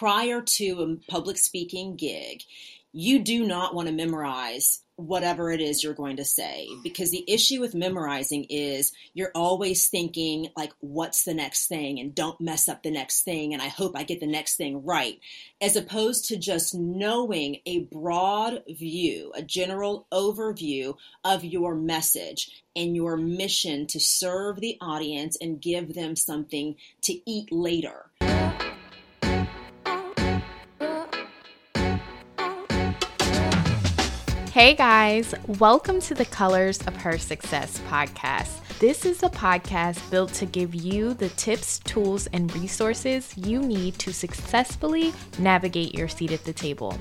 prior to a public speaking gig, you do not want to memorize whatever it is you're going to say. Because the issue with memorizing is you're always thinking like what's the next thing? And don't mess up the next thing and I hope I get the next thing right. As opposed to just knowing a broad view a general overview of your message and your mission to serve the audience and give them something to eat later Hey guys, welcome to the Colors of Her Success podcast. This is a podcast built to give you the tips, tools, and resources you need to successfully navigate your seat at the table.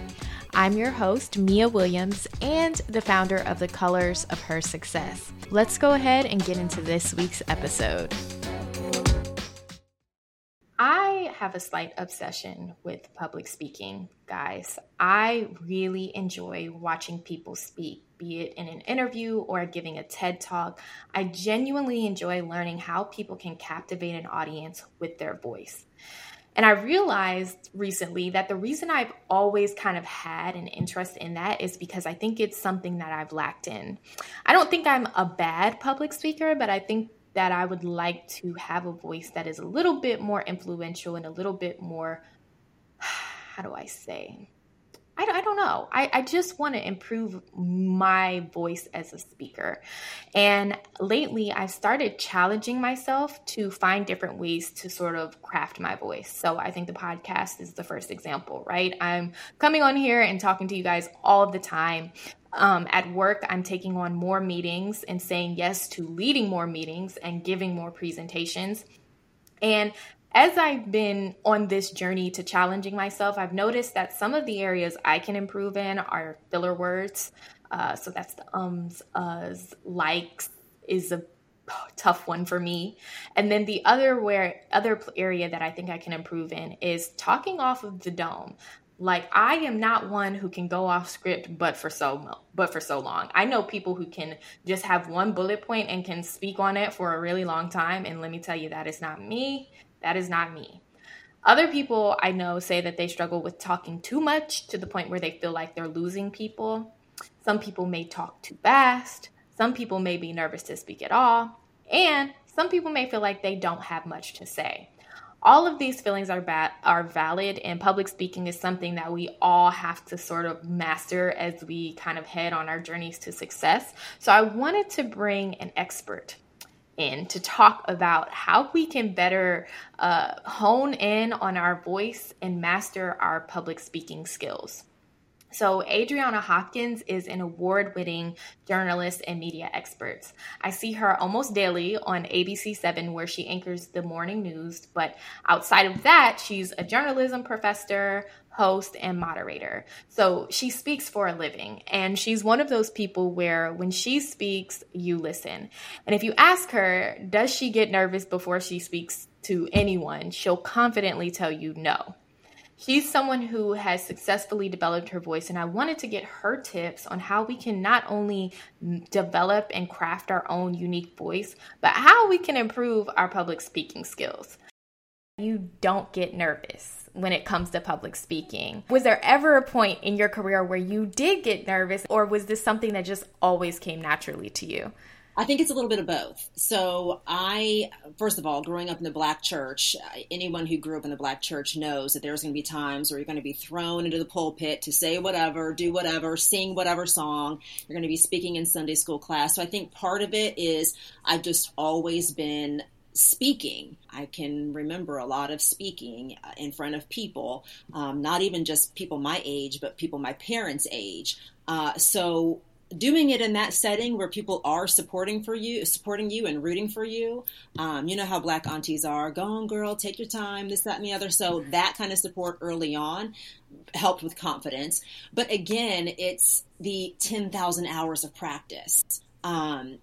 I'm your host, Mia Williams, and the founder of the Colors of Her Success. Let's go ahead and get into this week's episode. Have a slight obsession with public speaking, guys. I really enjoy watching people speak, be it in an interview or giving a TED talk. I genuinely enjoy learning how people can captivate an audience with their voice. And I realized recently that the reason I've always kind of had an interest in that is because I think it's something that I've lacked in. I don't think I'm a bad public speaker, but I think that I would like to have a voice that is a little bit more influential and a little bit more, how do I say? I, I don't know. I, I just want to improve my voice as a speaker. And lately, I've started challenging myself to find different ways to sort of craft my voice. So I think the podcast is the first example, right? I'm coming on here and talking to you guys all the time. Um, at work, I'm taking on more meetings and saying yes to leading more meetings and giving more presentations. And as I've been on this journey to challenging myself, I've noticed that some of the areas I can improve in are filler words. Uh, so that's the ums, uhs, likes is a tough one for me. And then the other where other area that I think I can improve in is talking off of the dome. Like I am not one who can go off script but for so but for so long. I know people who can just have one bullet point and can speak on it for a really long time and let me tell you that is not me. That is not me. Other people I know say that they struggle with talking too much to the point where they feel like they're losing people. Some people may talk too fast. Some people may be nervous to speak at all. And some people may feel like they don't have much to say all of these feelings are bad are valid and public speaking is something that we all have to sort of master as we kind of head on our journeys to success. So i wanted to bring an expert in to talk about how we can better uh, hone in on our voice and master our public speaking skills so, Adrianna Hopkins is an award winning journalist and media expert. I see her almost daily on ABC7, where she anchors the morning news. But outside of that, she's a journalism professor, host, and moderator. So, she speaks for a living. And she's one of those people where when she speaks, you listen. And if you ask her, does she get nervous before she speaks to anyone, she'll confidently tell you no. She's someone who has successfully developed her voice, and I wanted to get her tips on how we can not only develop and craft our own unique voice, but how we can improve our public speaking skills. You don't get nervous when it comes to public speaking. Was there ever a point in your career where you did get nervous, or was this something that just always came naturally to you? I think it's a little bit of both. So, I, first of all, growing up in the black church, anyone who grew up in the black church knows that there's going to be times where you're going to be thrown into the pulpit to say whatever, do whatever, sing whatever song. You're going to be speaking in Sunday school class. So, I think part of it is I've just always been speaking. I can remember a lot of speaking uh, in front of people, um, not even just people my age, but people my parents' age. Uh, so doing it in that setting where people are supporting for you, supporting you and rooting for you. Um, you know how black aunties are. Go on, girl, take your time. This, that, and the other. So that kind of support early on helped with confidence. But again, it's the ten thousand hours of practice. Um,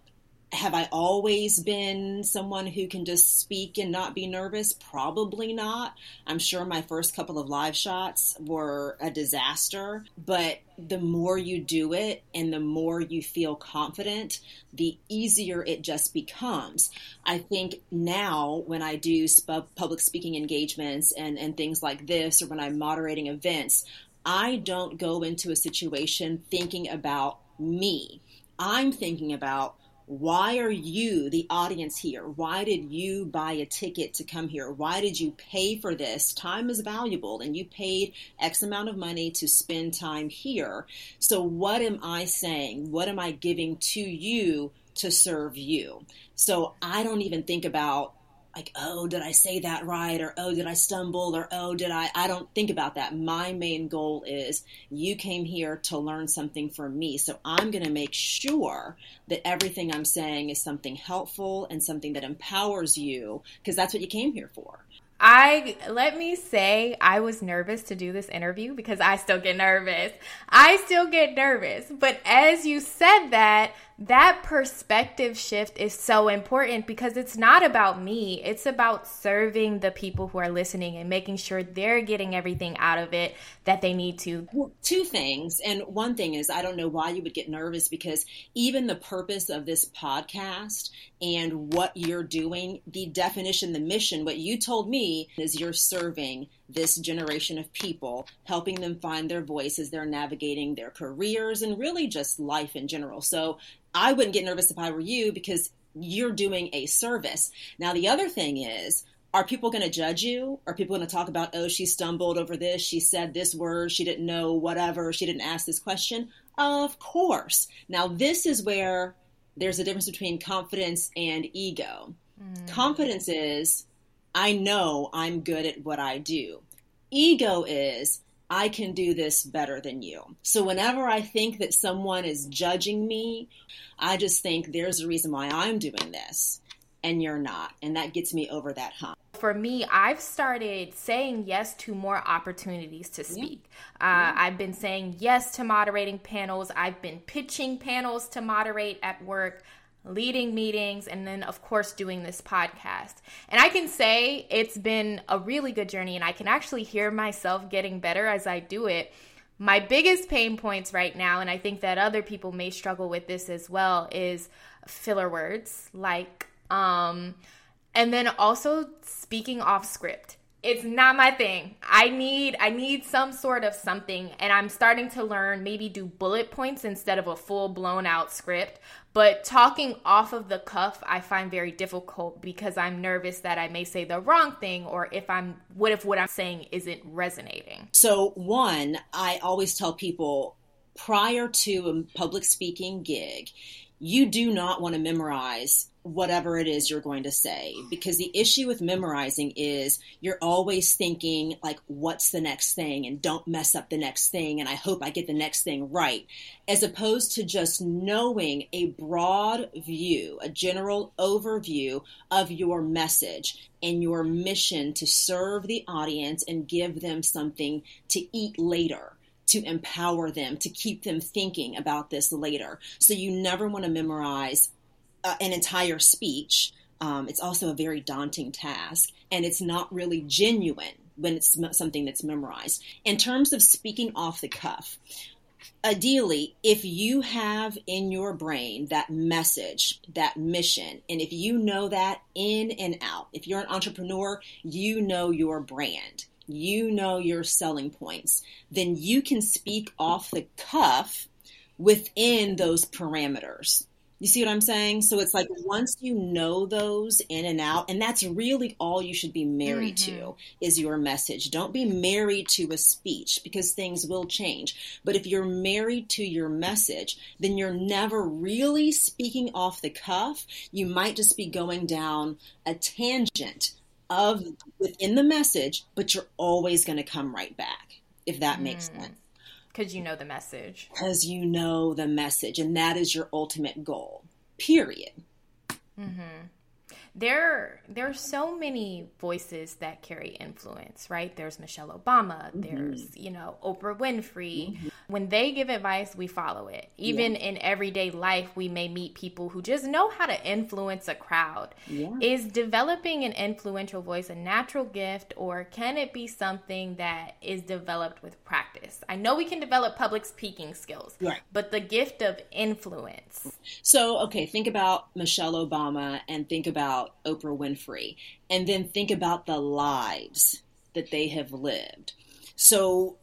have I always been someone who can just speak and not be nervous? Probably not. I'm sure my first couple of live shots were a disaster, but the more you do it and the more you feel confident, the easier it just becomes. I think now when I do sp- public speaking engagements and, and things like this, or when I'm moderating events, I don't go into a situation thinking about me. I'm thinking about why are you, the audience here? Why did you buy a ticket to come here? Why did you pay for this? Time is valuable and you paid X amount of money to spend time here. So, what am I saying? What am I giving to you to serve you? So, I don't even think about like, oh, did I say that right? Or, oh, did I stumble? Or, oh, did I? I don't think about that. My main goal is you came here to learn something from me. So I'm going to make sure that everything I'm saying is something helpful and something that empowers you because that's what you came here for. I let me say I was nervous to do this interview because I still get nervous. I still get nervous. But as you said that, that perspective shift is so important because it's not about me. It's about serving the people who are listening and making sure they're getting everything out of it that they need to. Well, two things. And one thing is, I don't know why you would get nervous because even the purpose of this podcast and what you're doing, the definition, the mission, what you told me is you're serving this generation of people, helping them find their voice as they're navigating their careers and really just life in general. So I wouldn't get nervous if I were you because you're doing a service. Now, the other thing is, are people going to judge you? Are people going to talk about, oh, she stumbled over this, she said this word, she didn't know whatever, she didn't ask this question? Of course. Now, this is where there's a difference between confidence and ego. Mm. Confidence is, I know I'm good at what I do. Ego is, I can do this better than you. So whenever I think that someone is judging me, I just think there's a reason why I'm doing this and you're not. And that gets me over that hump. For me, I've started saying yes to more opportunities to speak. Yeah. Uh, yeah. I've been saying yes to moderating panels. I've been pitching panels to moderate at work leading meetings, and then, of course, doing this podcast. And I can say it's been a really good journey, and I can actually hear myself getting better as I do it. My biggest pain points right now, and I think that other people may struggle with this as well, is filler words like, um, and then also speaking off script it's not my thing. I need I need some sort of something and I'm starting to learn maybe do bullet points instead of a full blown out script. But talking off of the cuff I find very difficult because I'm nervous that I may say the wrong thing or if I'm what if what I'm saying isn't resonating. So one, I always tell people prior to a public speaking gig, you do not want to memorize whatever it is you're going to say. Because the issue with memorizing is you're always thinking like what's the next thing? And don't mess up the next thing and I hope I get the next thing right. As opposed to just knowing a broad view a general overview of your message and your mission to serve the audience and give them something to eat later to empower them, to keep them thinking about this later. So you never want to memorize uh, an entire speech. Um, it's also a very daunting task, and it's not really genuine when it's something that's memorized. In terms of speaking off the cuff, ideally, if you have in your brain that message, that mission, and if you know that in and out, if you're an entrepreneur, you know your brand you know your selling points, then you can speak off the cuff within those parameters. You see what I'm saying? So it's like once you know those in and out, and that's really all you should be married mm-hmm. to is your message. Don't be married to a speech because things will change. But if you're married to your message, then you're never really speaking off the cuff. You might just be going down a tangent of within the message, but you're always going to come right back, if that makes mm. sense. Because you know the message. Because you know the message, and that is your ultimate goal, period. Mm-hmm. There there are so many voices that carry influence, right? There's Michelle Obama, mm-hmm. there's, you know, Oprah Winfrey. Mm-hmm. When they give advice, we follow it. Even yeah. in everyday life, we may meet people who just know how to influence a crowd. Yeah. Is developing an influential voice a natural gift or can it be something that is developed with practice? I know we can develop public speaking skills, right. but the gift of influence. So, okay, think about Michelle Obama and think about Oprah Winfrey, and then think about the lives that they have lived. So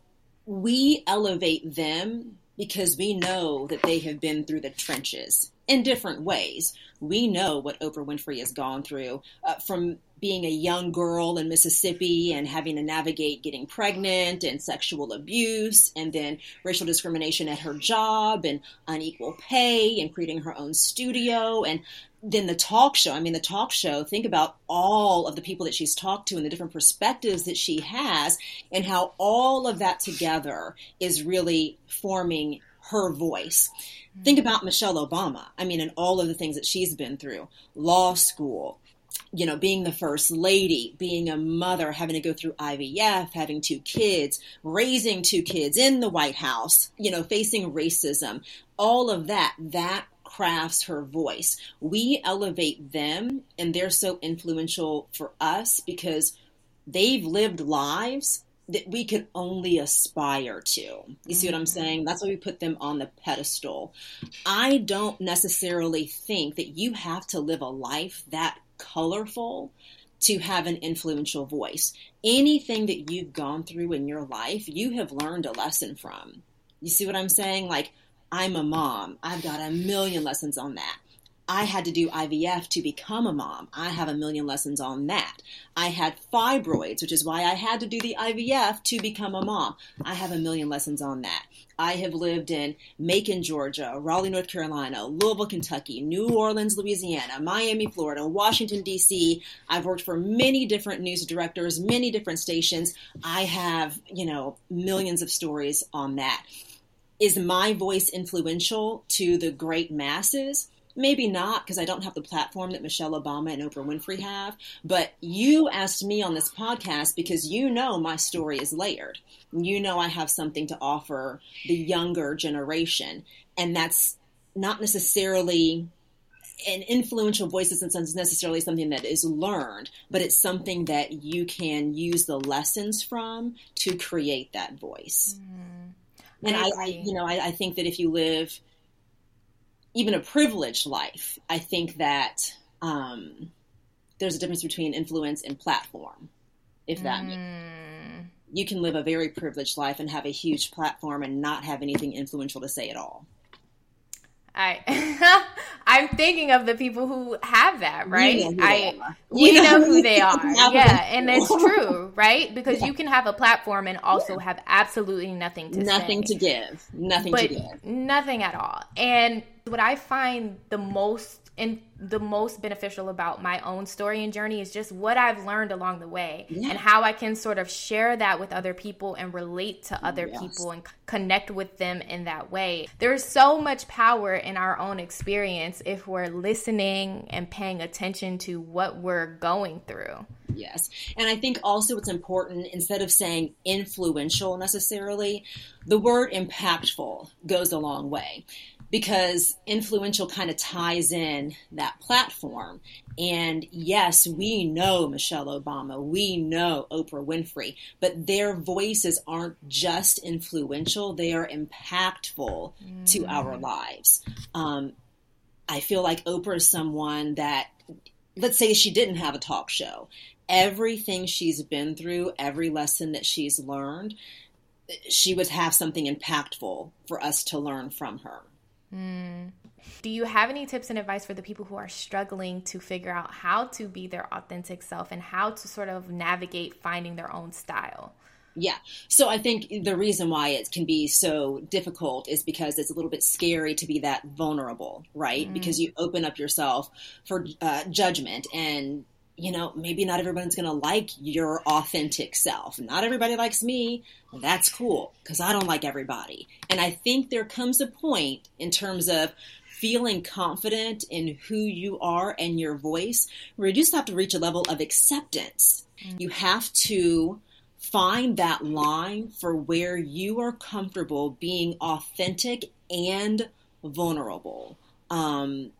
we elevate them because we know that they have been through the trenches in different ways. We know what Oprah Winfrey has gone through uh, from being a young girl in Mississippi and having to navigate getting pregnant and sexual abuse and then racial discrimination at her job and unequal pay and creating her own studio and then the talk show. I mean, the talk show, think about all of the people that she's talked to and the different perspectives that she has, and how all of that together is really forming her voice. Mm-hmm. Think about Michelle Obama. I mean, and all of the things that she's been through law school, you know, being the first lady, being a mother, having to go through IVF, having two kids, raising two kids in the White House, you know, facing racism, all of that, that crafts her voice. We elevate them, and they're so influential for us because they've lived lives that we could only aspire to. You see what I'm mm-hmm. saying? That's why we put them on the pedestal. I don't necessarily think that you have to live a life that colorful to have an influential voice. Anything that you've gone through in your life, you have learned a lesson from. You see what I'm saying? Like, I'm a mom. I've got a million lessons on that. I had to do IVF to become a mom. I have a million lessons on that. I had fibroids, which is why I had to do the IVF to become a mom. I have a million lessons on that. I have lived in Macon, Georgia, Raleigh, North Carolina, Louisville, Kentucky, New Orleans, Louisiana, Miami, Florida, Washington, D.C. I've worked for many different news directors, many different stations. I have, you know, millions of stories on that. Is my voice influential to the great masses? Maybe not because I don't have the platform that Michelle Obama and Oprah Winfrey have. But you asked me on this podcast because you know my story is layered. You know I have something to offer the younger generation. And that's not necessarily an influential voice isn't necessarily something that is learned, but it's something that you can use the lessons from to create that voice. Mm, and I, I, you know, I, I think that if you live even a privileged life, I think that um, there's a difference between influence and platform, if that mm. makes you can live a very privileged life and have a huge platform and not have anything influential to say at all. I I'm thinking of the people who have that, right? You know I we know, know who they are. yeah, and it's true, right? Because yeah. you can have a platform and also yeah. have absolutely nothing to say. nothing say. to give, nothing but to give, nothing at all. And what I find the most and the most beneficial about my own story and journey is just what I've learned along the way yeah. and how I can sort of share that with other people and relate to oh, other yes. people and connect with them in that way. There's so much power in our own experience if we're listening and paying attention to what we're going through. Yes. And I think also it's important, instead of saying influential necessarily, the word impactful goes a long way because influential kind of ties in that platform. And yes, we know Michelle Obama, we know Oprah Winfrey, but their voices aren't just influential, they are impactful mm. to our lives. Um, I feel like Oprah is someone that, let's say she didn't have a talk show, everything she's been through, every lesson that she's learned, she would have something impactful for us to learn from her. Mm. Do you have any tips and advice for the people who are struggling to figure out how to be their authentic self and how to sort of navigate finding their own style? Yeah. So I think the reason why it can be so difficult is because it's a little bit scary to be that vulnerable, right? Mm. Because you open up yourself for uh, judgment and you know, maybe not everybody's going to like your authentic self. Not everybody likes me. Well, that's cool because I don't like everybody. And I think there comes a point in terms of feeling confident in who you are and your voice where you just have to reach a level of acceptance. Mm-hmm. You have to find that line for where you are comfortable being authentic and vulnerable. Um,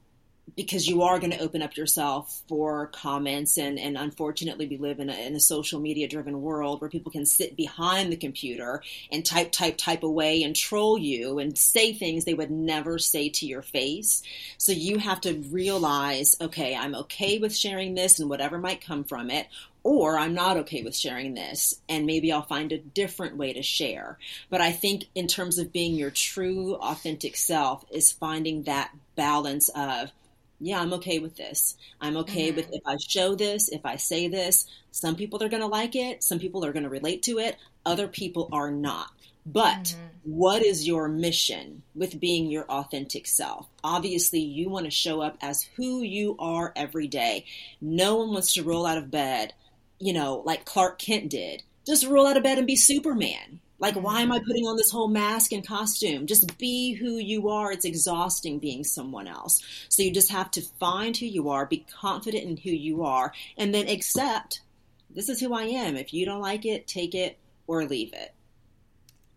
because you are going to open up yourself for comments and, and unfortunately we live in a, in a social media driven world where people can sit behind the computer and type type type away and troll you and say things they would never say to your face so you have to realize okay i'm okay with sharing this and whatever might come from it or I'm not okay with sharing this, and maybe I'll find a different way to share. But I think, in terms of being your true, authentic self, is finding that balance of yeah, I'm okay with this. I'm okay mm-hmm. with if I show this, if I say this. Some people are going to like it, some people are going to relate to it, other people are not. But mm-hmm. what is your mission with being your authentic self? Obviously, you want to show up as who you are every day. No one wants to roll out of bed, you know, like Clark Kent did. Just roll out of bed and be Superman. Like, why am I putting on this whole mask and costume? Just be who you are. It's exhausting being someone else. So you just have to find who you are, be confident in who you are, and then accept this is who I am. If you don't like it, take it or leave it.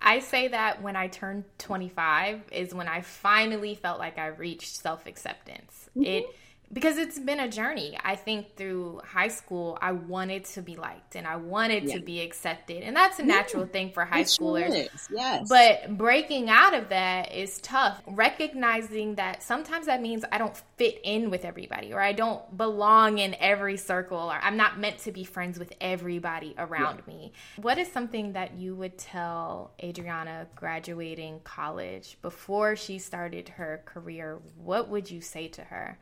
I say that when I turned 25 is when I finally felt like I reached self acceptance. Mm-hmm. It because it's been a journey. I think through high school, I wanted to be liked and I wanted yeah. to be accepted. And that's a natural yeah, thing for high schoolers. Sure yes. But breaking out of that is tough. Recognizing that sometimes that means I don't fit in with everybody or I don't belong in every circle or I'm not meant to be friends with everybody around yeah. me. What is something that you would tell Adrianna graduating college before she started her career? What would you say to her?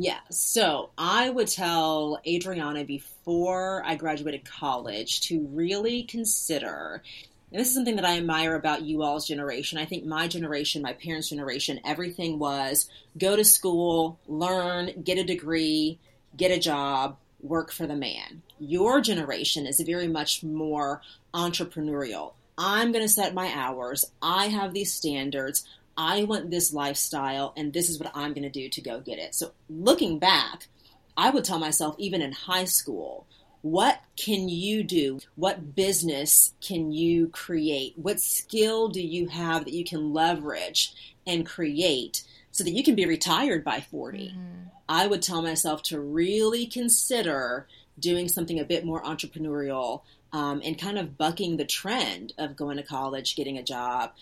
Yeah. So I would tell Adrianna before I graduated college to really consider. And this is something that I admire about you all's generation. I think my generation, my parents' generation, everything was go to school, learn, get a degree, get a job, work for the man. Your generation is very much more entrepreneurial. I'm going to set my hours. I have these standards. I want this lifestyle and this is what I'm going to do to go get it. So looking back, I would tell myself, even in high school, what can you do? What business can you create? What skill do you have that you can leverage and create so that you can be retired by 40? Mm-hmm. I would tell myself to really consider doing something a bit more entrepreneurial um, and kind of bucking the trend of going to college, getting a job,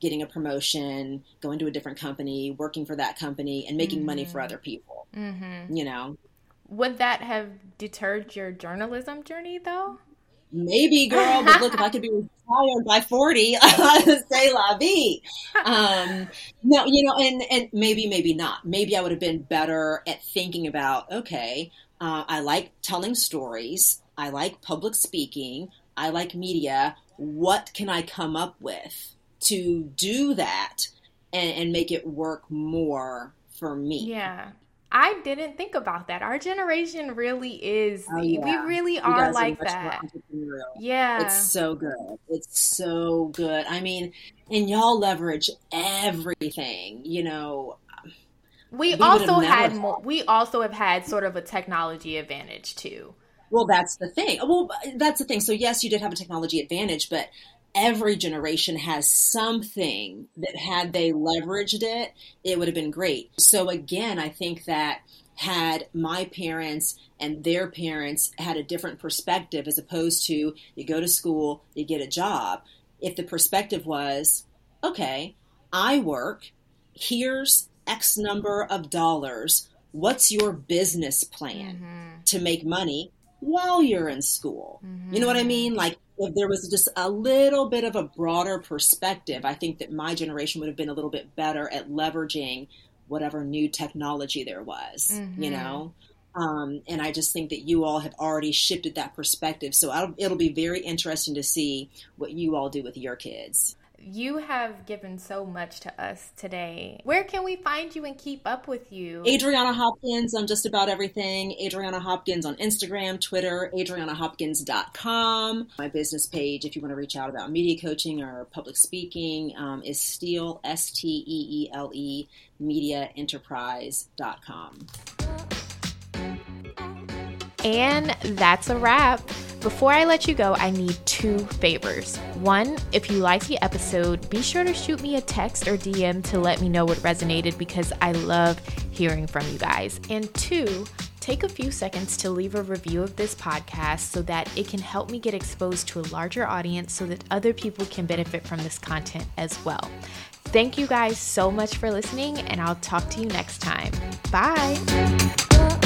getting a promotion, going to a different company, working for that company, and making mm-hmm. money for mm-hmm. other people. Mm-hmm. You know, would that have deterred your journalism journey though? Maybe, girl, but look, if I could be retired by 40, say la vie. Um, no, you know, and, and maybe, maybe not. Maybe I would have been better at thinking about, okay, uh, I like telling stories. I like public speaking. I like media. What can I come up with? To do that and, and make it work more for me. Yeah. I didn't think about that. Our generation really is. Oh, yeah. We really are like that. Yeah. It's so good. It's so good. I mean, and y'all leverage everything, you know. We, we also had more, we also have had sort of a technology advantage too. Well, that's the thing. Well, that's the thing. So yes, you did have a technology advantage, but every generation has something that had they leveraged it, it would have been great. So again, I think that had my parents and their parents had a different perspective as opposed to you go to school, you get a job. If the perspective was, okay, I work, here's X number of dollars. What's your business plan mm-hmm. to make money while you're in school? Mm-hmm. You know what I mean? Like if there was just a little bit of a broader perspective, I think that my generation would have been a little bit better at leveraging whatever new technology there was, mm-hmm. you know? Um, and I just think that you all have already shifted that perspective. So I'll, it'll be very interesting to see what you all do with your kids. You have given so much to us today. Where can we find you and keep up with you? Adrianna Hopkins on just about everything. Adrianna Hopkins on Instagram, Twitter, adriannahopkins.com. My business page, if you want to reach out about media coaching or public speaking, um, is Steele, S T E E L E, mediaenterprise.com. And that's a wrap. Before I let you go, I need two favors. One, if you like the episode, be sure to shoot me a text or DM to let me know what resonated because I love hearing from you guys. And two, take a few seconds to leave a review of this podcast so that it can help me get exposed to a larger audience so that other people can benefit from this content as well. Thank you guys so much for listening, and I'll talk to you next time. Bye.